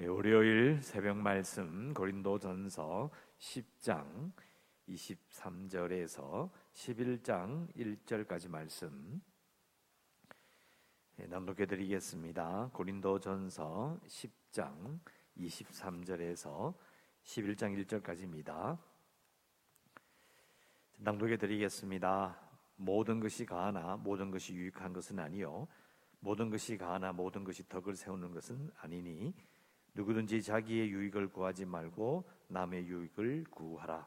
예, 월요일 새벽 말씀 고린도전서 10장 23절에서 11장 1절까지 말씀 예, 낭독해 드리겠습니다. 고린도전서 10장 23절에서 11장 1절까지입니다. 낭독해 드리겠습니다. 모든 것이 가하나 모든 것이 유익한 것은 아니요 모든 것이 가하나 모든 것이 덕을 세우는 것은 아니니 누구든지 자기의 유익을 구하지 말고 남의 유익을 구하라.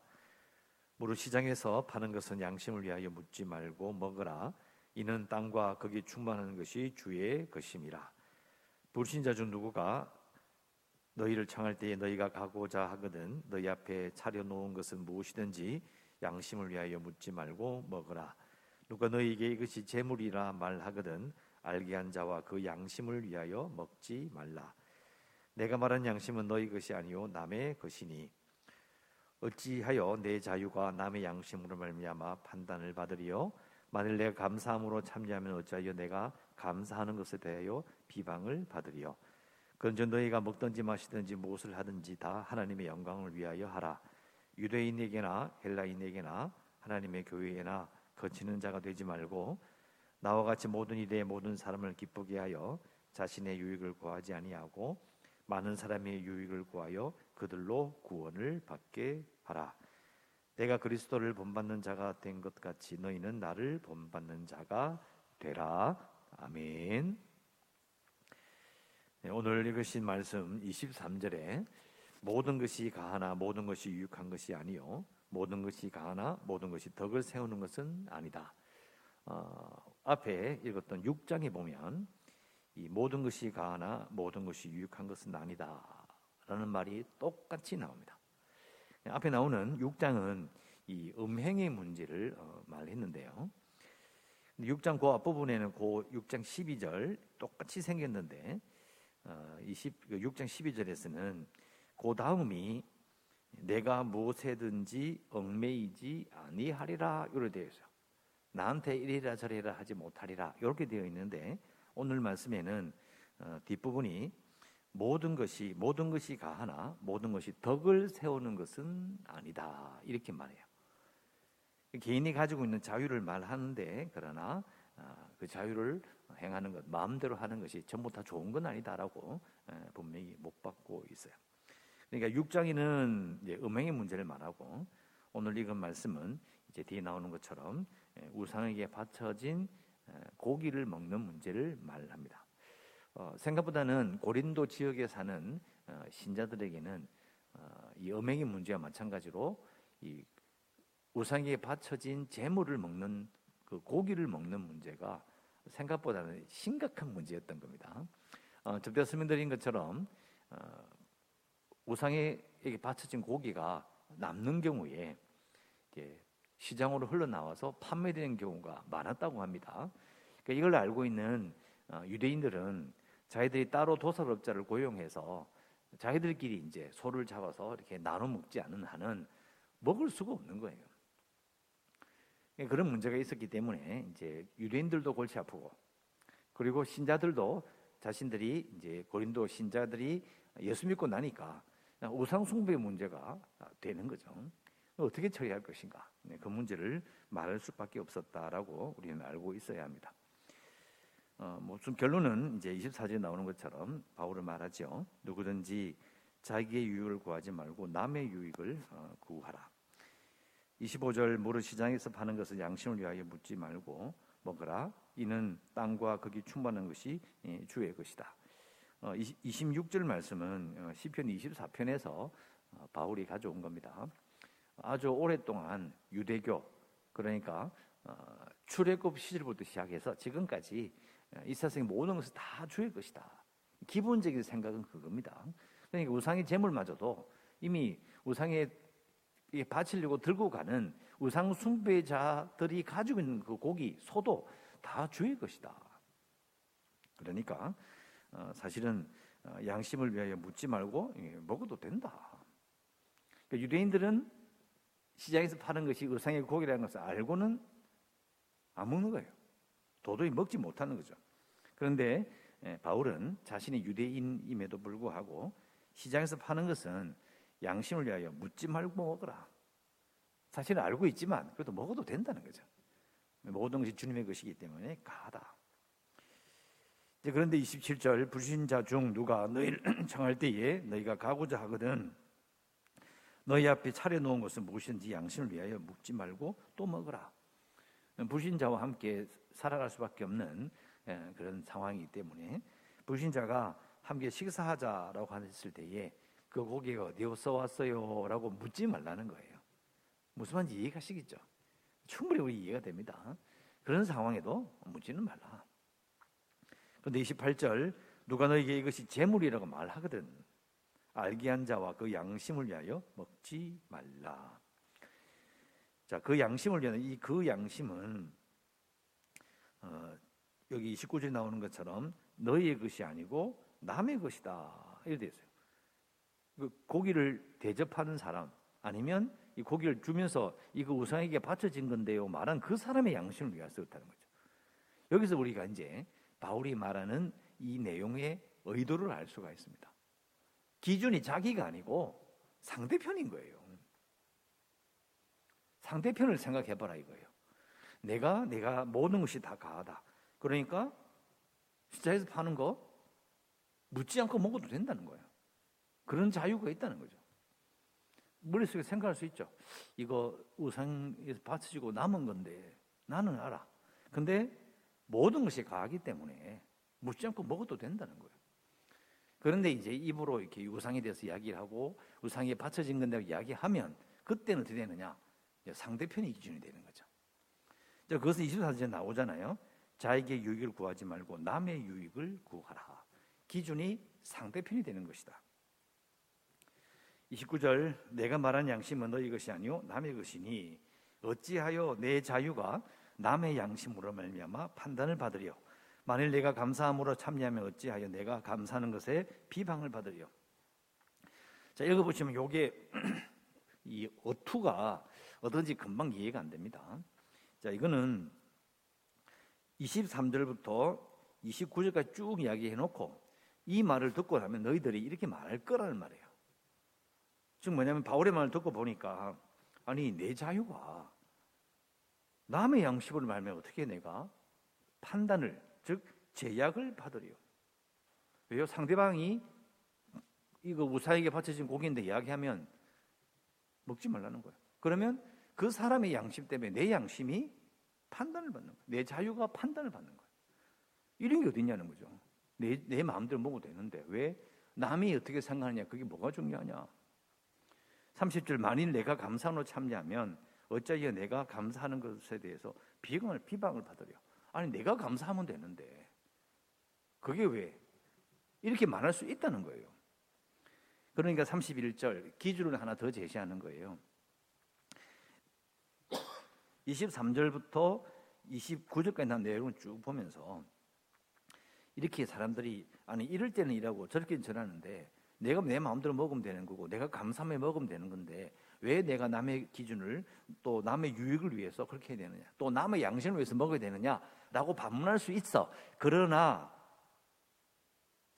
무릇 시장에서 파는 것은 양심을 위하여 묻지 말고 먹으라. 이는 땅과 거기 충만한 것이 주의 것임이라. 불신자 중 누구가 너희를 청할 때에 너희가 가고자 하거든 너희 앞에 차려 놓은 것은 무엇이든지 양심을 위하여 묻지 말고 먹으라. 누가 너희에게 이것이 재물이라 말하거든 알게 한 자와 그 양심을 위하여 먹지 말라. 내가 말한 양심은 너희 것이 아니요 남의 것이니. 어찌하여 내 자유가 남의 양심으로 말미암아 판단을 받으리요? 만일 내가 감사함으로 참여하면 어찌하여 내가 감사하는 것에 대하여 비방을 받으리요? 그런저 너희가 먹든지 마시든지 무엇을 하든지 다 하나님의 영광을 위하여 하라. 유대인에게나 헬라인에게나 하나님의 교회에나 거치는 자가 되지 말고 나와 같이 모든 일에 모든 사람을 기쁘게 하여 자신의 유익을 구하지 아니하고 많은 사람의 유익을 구하여 그들로 구원을 받게 하라. 내가 그리스도를 본받는 자가 된 것 같이 너희는 나를 본받는 자가 되라. 아멘. 네, 오늘 읽으신 말씀 23절에 모든 것이 가하나 모든 것이 유익한 것이 아니요 모든 것이 가하나 모든 것이 덕을 세우는 것은 아니다. 어, 앞에 읽었던 6장에 보면 이 모든 것이 가하나 모든 것이 유익한 것은 아니다 라는 말이 똑같이 나옵니다. 앞에 나오는 6장은 이 음행의 문제를 어, 말했는데요. 6장 그 앞부분에는 그 6장 12절 똑같이 생겼는데 20, 6장 12절에서는 그 다음이 내가 무엇에든지 얽매이지 아니하리라 이렇게 되어 있어요. 나한테 이리라 저리라 하지 못하리라 이렇게 되어 있는데 오늘 말씀에는 어, 뒷부분이 모든 것이 모든 것이 가하나 모든 것이 덕을 세우는 것은 아니다 이렇게 말해요. 개인이 가지고 있는 자유를 말하는데 그러나 어, 그 자유를 행하는 것 마음대로 하는 것이 전부 다 좋은 건 아니다라고 분명히 못 받고 있어요. 그러니까 육장이는 음행의 문제를 말하고 오늘 읽은 말씀은 이제 뒤에 나오는 것처럼 우상에게 바쳐진 고기를 먹는 문제를 말합니다. 어, 생각보다는 고린도 지역에 사는 어, 신자들에게는 어, 이 음행의 문제와 마찬가지로 이 우상에 바쳐진 재물을 먹는 그 고기를 먹는 문제가 생각보다는 심각한 문제였던 겁니다. 어, 접대 설명드린 것처럼 어, 우상에게 바쳐진 고기가 남는 경우에 시장으로 흘러나와서 판매되는 경우가 많았다고 합니다. 그러니까 이걸 알고 있는 어, 유대인들은 자기들이 따로 도살업자를 고용해서 자기들끼리 이제 소를 잡아서 이렇게 나눠 먹지 않은 한은 먹을 수가 없는 거예요. 그러니까 그런 문제가 있었기 때문에 이제 유대인들도 골치 아프고 그리고 신자들도 자신들이 이제 고린도 신자들이 예수 믿고 나니까 우상 숭배 문제가 되는 거죠. 어떻게 처리할 것인가? 네, 그 문제를 말할 수밖에 없었다라고 우리는 알고 있어야 합니다. 어, 뭐좀 결론은 이제 24절에 나오는 것처럼 바울은 말하죠. 누구든지 자기의 유익을 구하지 말고 남의 유익을 어, 구하라. 25절 모르 시장에서 파는 것을 양심을 위하여 묻지 말고 먹으라. 이는 땅과 거기 충만한 것이 예, 주의 것이다. 어, 26절 말씀은 어, 시편 24편에서 어, 바울이 가져온 겁니다. 아주 오랫동안 유대교 그러니까 어, 출애굽 시절부터 시작해서 지금까지 어, 이 세상의 모든 것은 다 주의 것이다. 기본적인 생각은 그겁니다. 그러니까 우상의 재물마저도 이미 우상에 바치려고 들고 가는 우상 숭배자들이 가지고 있는 그 고기, 소도 다 주의 것이다. 그러니까 어, 사실은 양심을 위하여 묻지 말고 예, 먹어도 된다. 그러니까 유대인들은 시장에서 파는 것이 의상의 고기라는 것을 알고는 안 먹는 거예요. 도저히 먹지 못하는 거죠. 그런데 예, 바울은 자신이 유대인임에도 불구하고 시장에서 파는 것은 양심을 위하여 묻지 말고 먹어라. 사실은 알고 있지만 그래도 먹어도 된다는 거죠. 모든 것이 주님의 것이기 때문에 가하다. 그런데 27절 불신자 중 누가 너희를 청할 때에 너희가 가고자 하거든 너희 앞에 차려 놓은 것은 무엇인지 양심을 위하여 묻지 말고 또 먹어라. 불신자와 함께 살아갈 수밖에 없는 예, 그런 상황이기 때문에 불신자가 함께 식사하자라고 했을 때에 그 고기가 어디서 왔어요 라고 묻지 말라는 거예요. 무슨 말인지 이해가시겠죠? 충분히 우리 이해가 됩니다. 그런 상황에도 묻지는 말라. 그런데 28절 누가 너에게 이것이 재물이라고 말하거든 알게 한 자와 그 양심을 위하여 먹지 말라. 자, 그 양심을 위한 이그 양심은 어, 여기 29절에 나오는 것처럼 너희의 것이 아니고 남의 것이다. 이렇게 되어 있어요. 그 고기를 대접하는 사람 아니면 이 고기를 주면서 이거 우상에게 바쳐진 건데요. 말한 그 사람의 양심을 위하여 쓰였다는 거죠. 여기서 우리가 이제 바울이 말하는 이 내용의 의도를 알 수가 있습니다. 기준이 자기가 아니고 상대편인 거예요. 상대편을 생각해 봐라 이거예요. 내가 내가 모든 것이 다 가하다. 그러니까 시장에서 파는 거 묻지 않고 먹어도 된다는 거예요. 그런 자유가 있다는 거죠. 머릿속에 생각할 수 있죠. 이거 우상에서 받쳐지고 남은 건데 나는 알아. 근데 모든 것이 가하기 때문에 묻지 않고 먹어도 된다는 거예요. 그런데 이제 입으로 이렇게 우상에 대해서 이야기를 하고 우상에 받쳐진 건데 이야기하면 그때는 어떻게 되느냐? 상대편이 기준이 되는 거죠. 그것은 24절에 나오잖아요. 자에게 유익을 구하지 말고 남의 유익을 구하라. 기준이 상대편이 되는 것이다. 29절 내가 말한 양심은 너희 것이 아니요 남의 것이니 어찌하여 내 자유가 남의 양심으로 말미암아 판단을 받으려 만일 내가 감사함으로 참여하면 어찌하여 내가 감사하는 것에 비방을 받으려 자 읽어보시면 요게 이 어투가 어떤지 금방 이해가 안 됩니다. 자 이거는 23절부터 29절까지 쭉 이야기해 놓고 이 말을 듣고 나면 너희들이 이렇게 말할 거라는 말이에요. 즉 뭐냐면 바울의 말을 듣고 보니까 아니 내 자유가 남의 양식으로 말면 어떻게 내가 판단을 즉 제약을 받으리요. 왜요? 상대방이 이거 우사에게 바쳐진 고기인데 이야기하면 먹지 말라는 거예요. 그러면 그 사람의 양심 때문에 내 양심이 판단을 받는 거예요. 내 자유가 판단을 받는 거예요. 이런 게 어딨냐는 거죠. 내, 내 마음대로 먹어도 되는데 왜 남이 어떻게 생각하냐 그게 뭐가 중요하냐. 30절 만일 내가 감사로 참여하면 어찌하여 내가 감사하는 것에 대해서 비방을 비방을 받으려. 아니 내가 감사하면 되는데 그게 왜 이렇게 말할 수 있다는 거예요. 그러니까 31절 기준을 하나 더 제시하는 거예요. 23절부터 29절까지 난 내용을 쭉 보면서 이렇게 사람들이 아니 이럴 때는 이라고 저렇게 전하는데 내가 내 마음대로 먹으면 되는 거고 내가 감사함에 먹으면 되는 건데 왜 내가 남의 기준을 또 남의 유익을 위해서 그렇게 해야 되느냐 또 남의 양심을 위해서 먹어야 되느냐라고 반문할 수 있어 그러나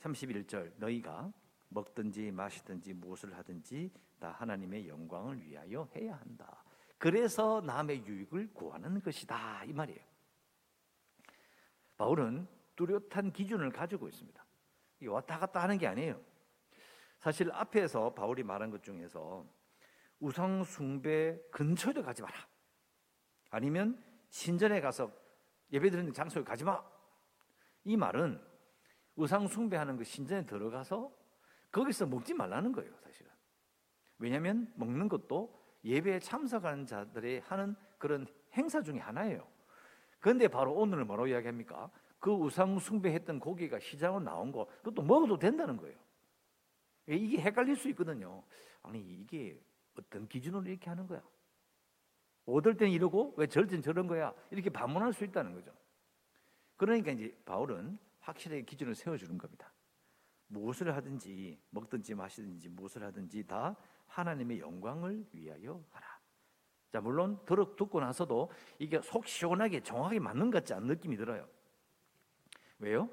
31절 너희가 먹든지 마시든지 무엇을 하든지 다 하나님의 영광을 위하여 해야 한다. 그래서 남의 유익을 구하는 것이다. 이 말이에요. 바울은 뚜렷한 기준을 가지고 있습니다. 왔다 갔다 하는 게 아니에요. 사실 앞에서 바울이 말한 것 중에서 우상 숭배 근처에도 가지 마라. 아니면 신전에 가서 예배드리는 장소에 가지 마. 이 말은 우상 숭배하는 그 신전에 들어가서 거기서 먹지 말라는 거예요, 사실은. 왜냐하면 먹는 것도 예배에 참석하는 자들이 하는 그런 행사 중에 하나예요. 그런데 바로 오늘은 뭐라고 이야기합니까? 그 우상 숭배했던 고기가 시장으로 나온 거, 그것도 먹어도 된다는 거예요. 예, 이게 헷갈릴 수 있거든요. 아니 이게 어떤 기준으로 이렇게 하는 거야? 어떨 땐 이러고 왜 저럴 땐 저런 거야? 이렇게 반문할 수 있다는 거죠. 그러니까 이제 바울은 확실하게 기준을 세워주는 겁니다. 무엇을 하든지 먹든지 마시든지 무엇을 하든지 다 하나님의 영광을 위하여 하라. 자 물론 들어 듣고 나서도 이게 속 시원하게 정확하게 맞는 것 같지 않은 느낌이 들어요. 왜요?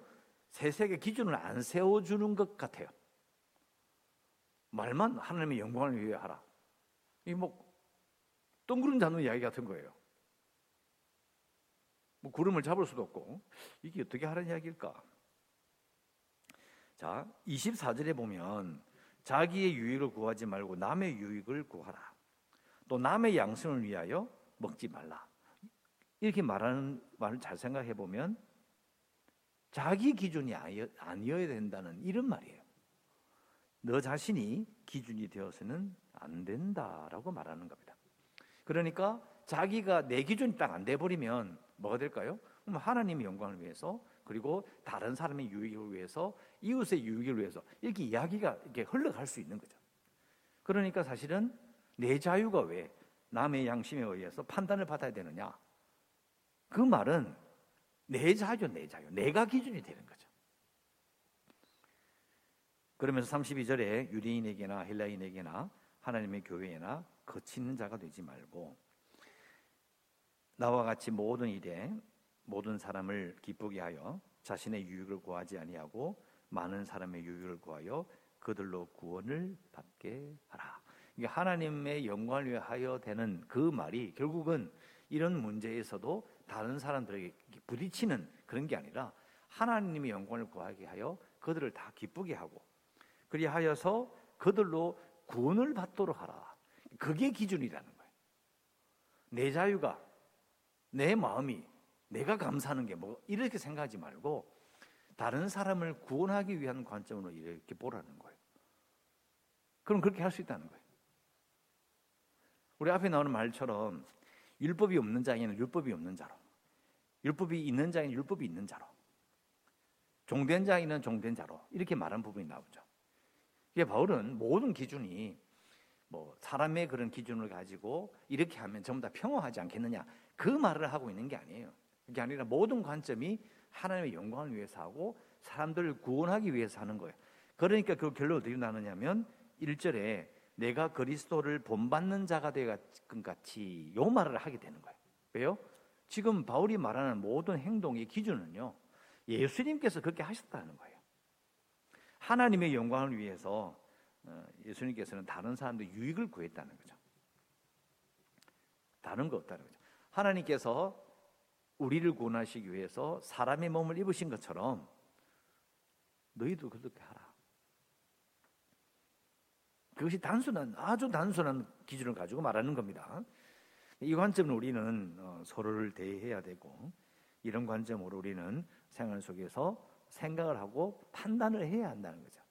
세세계 기준을 안 세워주는 것 같아요. 말만 하나님의 영광을 위해 하라. 이 뭐 똥구름 잡는 이야기 같은 거예요. 뭐 구름을 잡을 수도 없고 이게 어떻게 하는 이야기일까? 자, 24절에 보면 자기의 유익을 구하지 말고 남의 유익을 구하라. 또 남의 양심을 위하여 먹지 말라. 이렇게 말하는 말을 잘 생각해 보면 자기 기준이 아니어야 된다는 이런 말이에요. 너 자신이 기준이 되어서는 안 된다라고 말하는 겁니다. 그러니까 자기가 내 기준이 딱 안 돼 버리면 뭐가 될까요? 그럼 하나님의 영광을 위해서 그리고 다른 사람의 유익을 위해서 이웃의 유익을 위해서 이렇게 이야기가 이렇게 흘러갈 수 있는 거죠. 그러니까 사실은 내 자유가 왜 남의 양심에 의해서 판단을 받아야 되느냐? 그 말은 내 자유, 내 자유, 내가 기준이 되는 거죠. 그러면서 32절에 유대인에게나 헬라인에게나 하나님의 교회에나 거치는 자가 되지 말고 나와 같이 모든 일에 모든 사람을 기쁘게 하여 자신의 유익을 구하지 아니하고 많은 사람의 유익을 구하여 그들로 구원을 받게 하라. 이게 하나님의 영광을 위하여 되는 그 말이 결국은 이런 문제에서도 다른 사람들에게 부딪히는 그런 게 아니라 하나님의 영광을 구하게 하여 그들을 다 기쁘게 하고 그리하여서 그들로 구원을 받도록 하라. 그게 기준이라는 거예요. 내 자유가 내 마음이 내가 감사하는 게 뭐 이렇게 생각하지 말고 다른 사람을 구원하기 위한 관점으로 이렇게 보라는 거예요. 그럼 그렇게 할 수 있다는 거예요. 우리 앞에 나오는 말처럼 율법이 없는 자에는 율법이 없는 자로, 율법이 있는 자에는 율법이 있는 자로, 종된 자에는 종된 자로 이렇게 말한 부분이 나오죠. 이게 바울은 모든 기준이 뭐 사람의 그런 기준을 가지고 이렇게 하면 전부 다 평화하지 않겠느냐 그 말을 하고 있는 게 아니에요. 그게 아니라 모든 관점이 하나님의 영광을 위해서 하고 사람들을 구원하기 위해서 하는 거예요. 그러니까 그 결론이 어떻게 나느냐면 1절에 내가 그리스도를 본받는 자가 되가 같이 요 말을 하게 되는 거예요. 왜요? 지금 바울이 말하는 모든 행동의 기준은요. 예수님께서 그렇게 하셨다는 거예요. 하나님의 영광을 위해서 어, 예수님께서는 다른 사람들 유익을 구했다는 거죠. 다른 거 없다는 거죠. 하나님께서 우리를 구원하시기 위해서 사람의 몸을 입으신 것처럼 너희도 그렇게 하라. 그것이 단순한 아주 단순한 기준을 가지고 말하는 겁니다. 이 관점은 우리는 어, 서로를 대해야 되고 이런 관점으로 우리는 생활 속에서 생각을 하고 판단을 해야 한다는 거죠.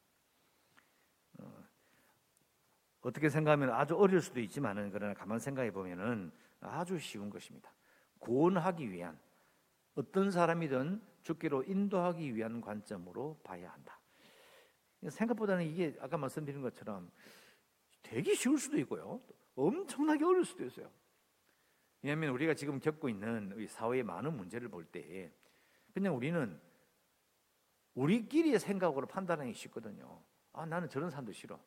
어, 떻게 생각하면 아주 어릴 수도 있지만은 그러나 가만 생각해 보면은 아주 쉬운 것입니다. 구원하기 위한 어떤 사람이든 죽기로 인도하기 위한 관점으로 봐야 한다. 생각보다는 이게 아까 말씀드린 것처럼 되게 쉬울 수도 있고요. 엄청나게 어려울 수도 있어요. 왜냐하면 우리가 지금 겪고 있는 사회의 많은 문제를 볼 때 그냥 우리는 우리끼리의 생각으로 판단하기 쉽거든요. 아, 나는 저런 사람도 싫어.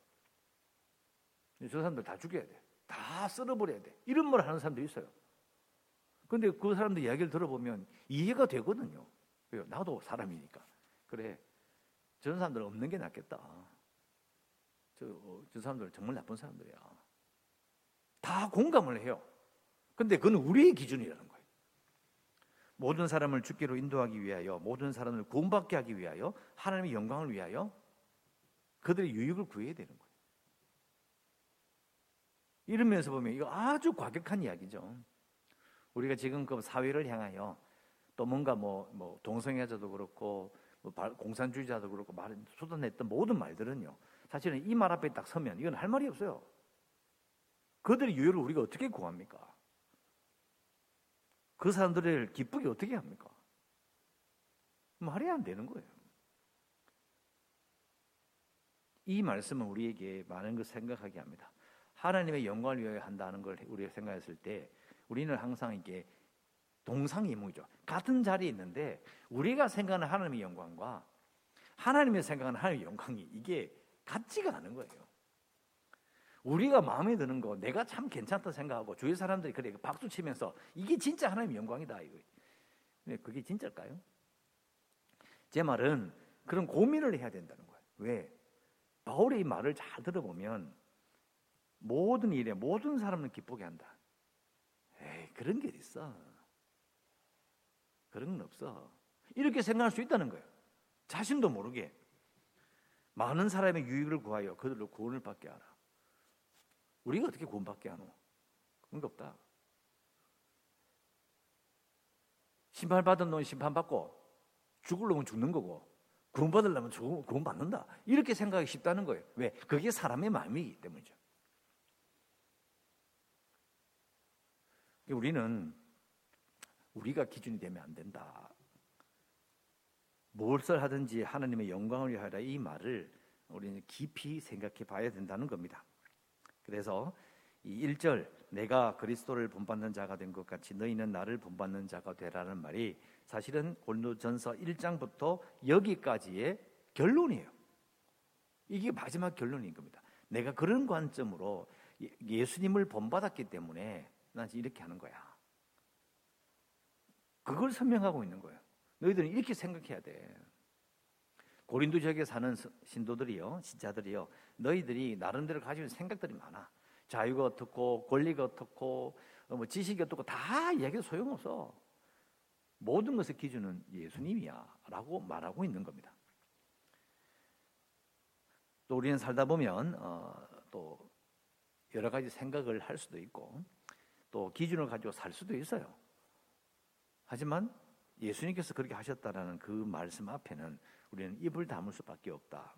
저 사람들 다 죽여야 돼. 다 쓸어버려야 돼. 이런 말 하는 사람도 있어요. 근데 그 사람들 이야기를 들어보면 이해가 되거든요. 왜요? 나도 사람이니까. 그래. 저런 사람들 없는 게 낫겠다. 저, 어, 저 사람들 정말 나쁜 사람들이야. 다 공감을 해요. 근데 그건 우리의 기준이라는 거예요. 모든 사람을 죽기로 인도하기 위하여, 모든 사람을 구원받게 하기 위하여, 하나님의 영광을 위하여 그들의 유익을 구해야 되는 거예요. 이런 면에서 보면 이거 아주 과격한 이야기죠. 우리가 지금 그 사회를 향하여 또 뭔가 뭐, 뭐 동성애자도 그렇고 뭐 공산주의자도 그렇고 말, 쏟아냈던 모든 말들은요. 사실은 이 말 앞에 딱 서면 이건 할 말이 없어요. 그들의 유해를 우리가 어떻게 구합니까? 그 사람들을 기쁘게 어떻게 합니까? 말이 안 되는 거예요. 이 말씀은 우리에게 많은 걸 생각하게 합니다. 하나님의 영광을 위하여 한다는 걸 우리가 생각했을 때 우리는 항상 이게 동상이몽이죠. 같은 자리에 있는데 우리가 생각하는 하나님의 영광과 하나님의 생각하는 하나님의 영광이 이게 같지가 않은 거예요. 우리가 마음에 드는 거 내가 참 괜찮다 생각하고 주위 사람들이 그래 박수 치면서 이게 진짜 하나님의 영광이다 이거. 근데 그게 진짜일까요? 제 말은 그런 고민을 해야 된다는 거예요. 왜? 바울의 이 말을 잘 들어보면 모든 일에 모든 사람을 기쁘게 한다. 에이, 그런 게 있어. 그런 건 없어. 이렇게 생각할 수 있다는 거예요. 자신도 모르게. 많은 사람의 유익을 구하여 그들로 구원을 받게 하라. 우리가 어떻게 구원받게 하노? 그런 거 없다. 심판받은 놈은 심판받고 죽을 놈은 죽는 거고 구원받으려면 구원받는다. 이렇게 생각하기 쉽다는 거예요. 왜? 그게 사람의 마음이기 때문이죠. 우리는 우리가 기준이 되면 안 된다. 무엇을 하든지 하나님의 영광을 위하라 이 말을 우리는 깊이 생각해 봐야 된다는 겁니다. 그래서 이 1절 내가 그리스도를 본받는 자가 된 것 같이 너희는 나를 본받는 자가 되라는 말이 사실은 고린도전서 1장부터 여기까지의 결론이에요. 이게 마지막 결론인 겁니다. 내가 그런 관점으로 예, 예수님을 본받았기 때문에 난 이렇게 하는 거야. 그걸 설명하고 있는 거예요. 너희들은 이렇게 생각해야 돼. 고린도 지역에 사는 신도들이요, 신자들이요, 너희들이 나름대로 가지고 있는 생각들이 많아. 자유가 어떻고, 권리가 어떻고, 어, 뭐 지식이 어떻고 다 얘기해도 소용없어. 모든 것의 기준은 예수님이야. 라고 말하고 있는 겁니다. 또 우리는 살다 보면, 어, 또 여러 가지 생각을 할 수도 있고, 또 기준을 가지고 살 수도 있어요. 하지만 예수님께서 그렇게 하셨다라는 그 말씀 앞에는 우리는 입을 다물 수밖에 없다.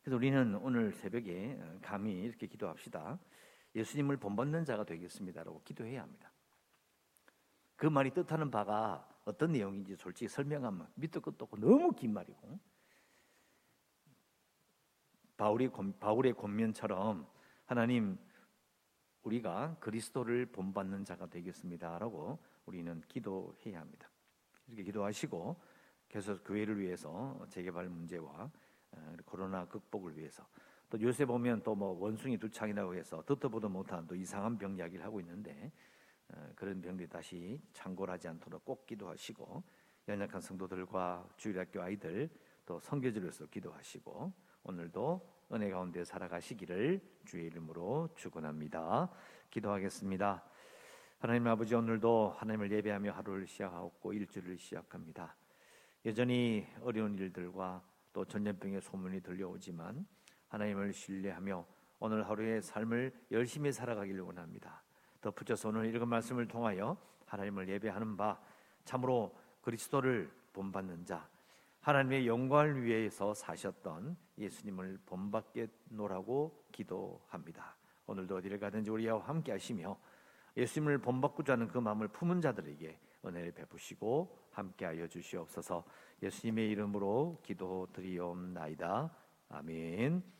그래서 우리는 오늘 새벽에 감히 이렇게 기도합시다. 예수님을 본받는 자가 되겠습니다라고 기도해야 합니다. 그 말이 뜻하는 바가 어떤 내용인지 솔직히 설명하면 밑도 끝도 없고 너무 긴 말이고 바울이 바울의 권면처럼 하나님 우리가 그리스도를 본받는 자가 되겠습니다라고 우리는 기도해야 합니다. 이렇게 기도하시고 계속 교회를 위해서 재개발 문제와 어, 코로나 극복을 위해서 또 요새 보면 또 뭐 원숭이 두 창이라고 해서 듣도 보도 못한 또 이상한 병 이야기를 하고 있는데 어, 그런 병들이 다시 창궐하지 않도록 꼭 기도하시고 연약한 성도들과 주일학교 아이들 또 성교지로서 기도하시고 오늘도 은혜 가운데 살아가시기를 주의 이름으로 축원합니다. 기도하겠습니다. 하나님 아버지 오늘도 하나님을 예배하며 하루를 시작하고 일주일을 시작합니다. 여전히 어려운 일들과 또 전염병의 소문이 들려오지만 하나님을 신뢰하며 오늘 하루의 삶을 열심히 살아가기를 원합니다. 덧붙여서 오늘 읽은 말씀을 통하여 하나님을 예배하는 바 참으로 그리스도를 본받는 자 하나님의 영광을 위해서 사셨던 예수님을 본받겠노라고 기도합니다. 오늘도 어디를 가든지 우리와 함께 하시며 예수님을 본받고자 하는 그 마음을 품은 자들에게 은혜를 베푸시고 함께하여 주시옵소서. 예수님의 이름으로 기도드리옵나이다. 아멘.